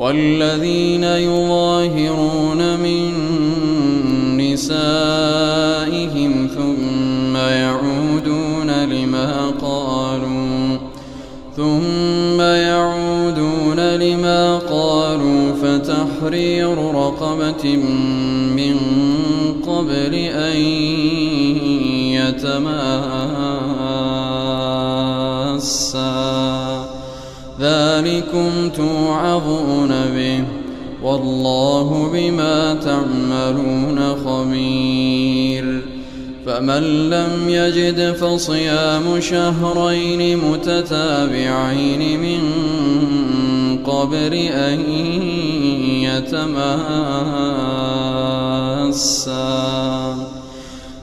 والذين يظاهرون من نسائهم ثم يعودون لما قالوا ثم يعودون لما قالوا فتحرير رقبة من قبل أن يتماسا ذلكم توعظون به. والله بما تعملون خبير. فمن لم يجد فصيام شهرين متتابعين من قبل أن يتماسا.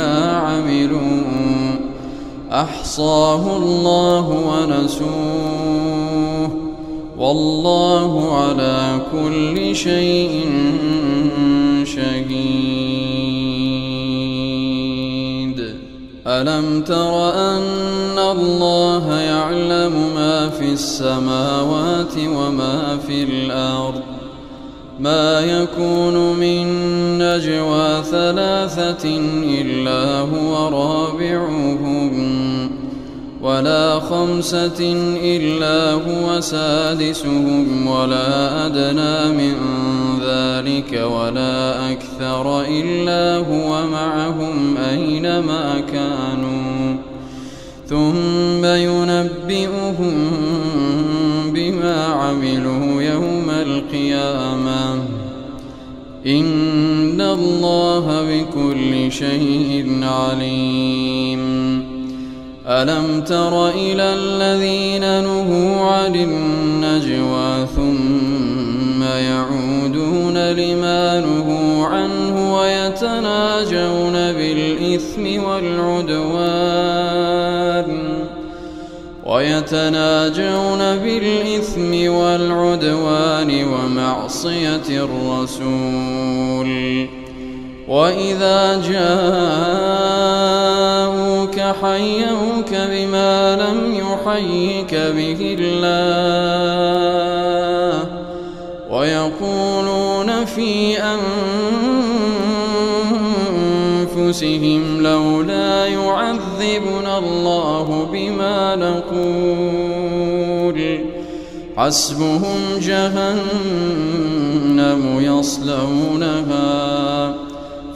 عملوا. أحصاه الله ونسوه. والله على كل شيء شهيد. ألم تر أن الله يعلم ما في السماوات وما في الأرض؟ ما يكون من نجوى ثلاثة إلا هو رابعهم ولا خمسة إلا هو سادسهم ولا أدنى من ذلك ولا أكثر إلا هو معهم أينما كانوا. ثم ينبئهم الله بكل شيء عليم. ألم تر إلى الذين نهوا عن النجوى ثم يعودون لما نهوا عنه ويتناجون بالإثم والعدوان ويتناجون بالإثم والعدوان ومعصية الرسول. وإذا جاءوك حيوك بما لم يحيك به الله ويقولون في أنفسهم لولا يعذبنا الله بما نقول حسبهم جهنم يصلونها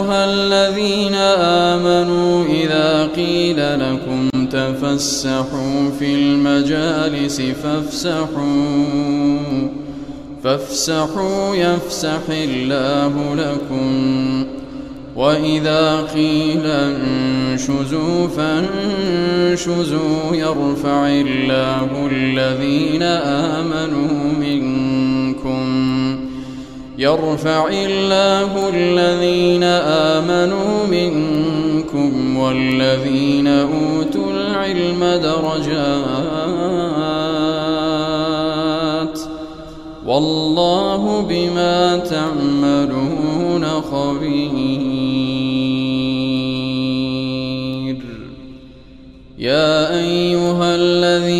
أيها الذين آمنوا إذا قيل لكم تفسحوا في المجالس فافسحوا فافسحوا يفسح الله لكم. وإذا قيل انشزوا فانشزوا يرفع الله الذين آمنوا منكم. يرفع الله الذين آمنوا منكم والذين أوتوا العلم درجات والله بما تعملون خبير يا أيها الذين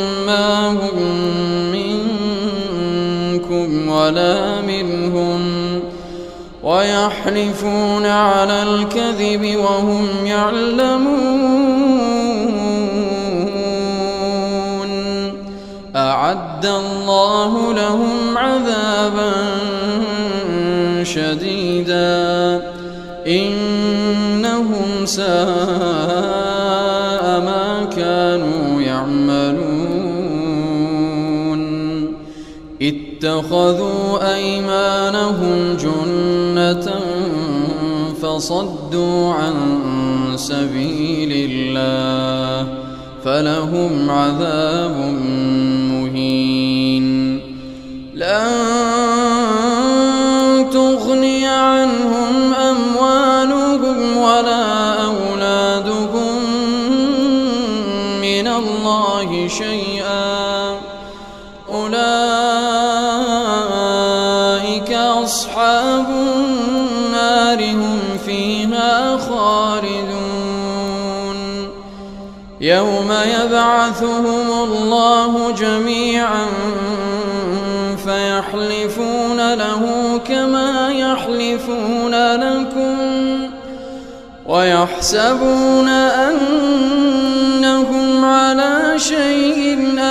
هم منكم ولا منهم ويحلفون على الكذب وهم يعلمون. أعد الله لهم عذابا شديدا. إنهم ساء ما كانوا اتخذوا أيمانهم جنة فصدوا عن سبيل الله فلهم عذاب النار هم فيها خالدون يوم يبعثهم الله جميعا فيحلفون له كما يحلفون لكم ويحسبون أنهم على شيء ألا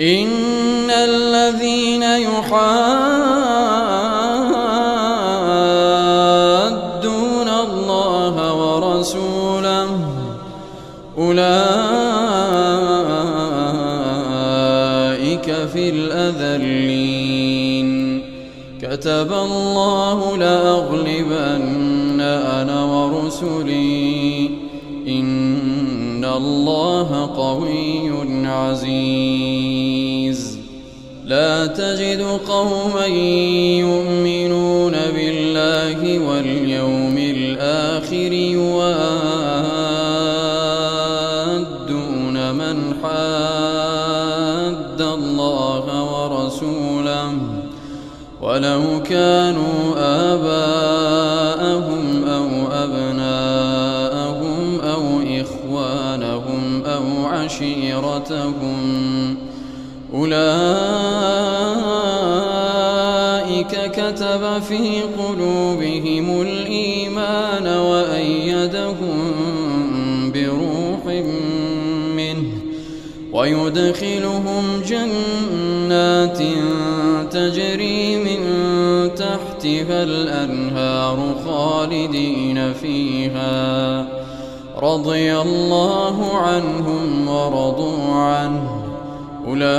إن الذين يحادون الله ورسوله أولئك في الأذلين كتب الله لأغلبن أنا ورسلي إن الله قوي عزيز. لا تجد قوما يؤمنون بالله واليوم الآخر يوادون من حاد الله ورسوله ولو كانوا آباءهم أو عشيرتهم أولئك كتب في قلوبهم الإيمان وأيدهم بروح منه ويدخلهم جنات تجري من تحتها الأنهار خالدين فيها. رضي الله عنهم ورضوا عنه. أولئك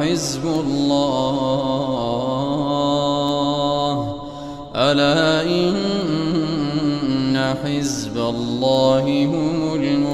حزب الله. ألا إن حزب الله هم المفلحون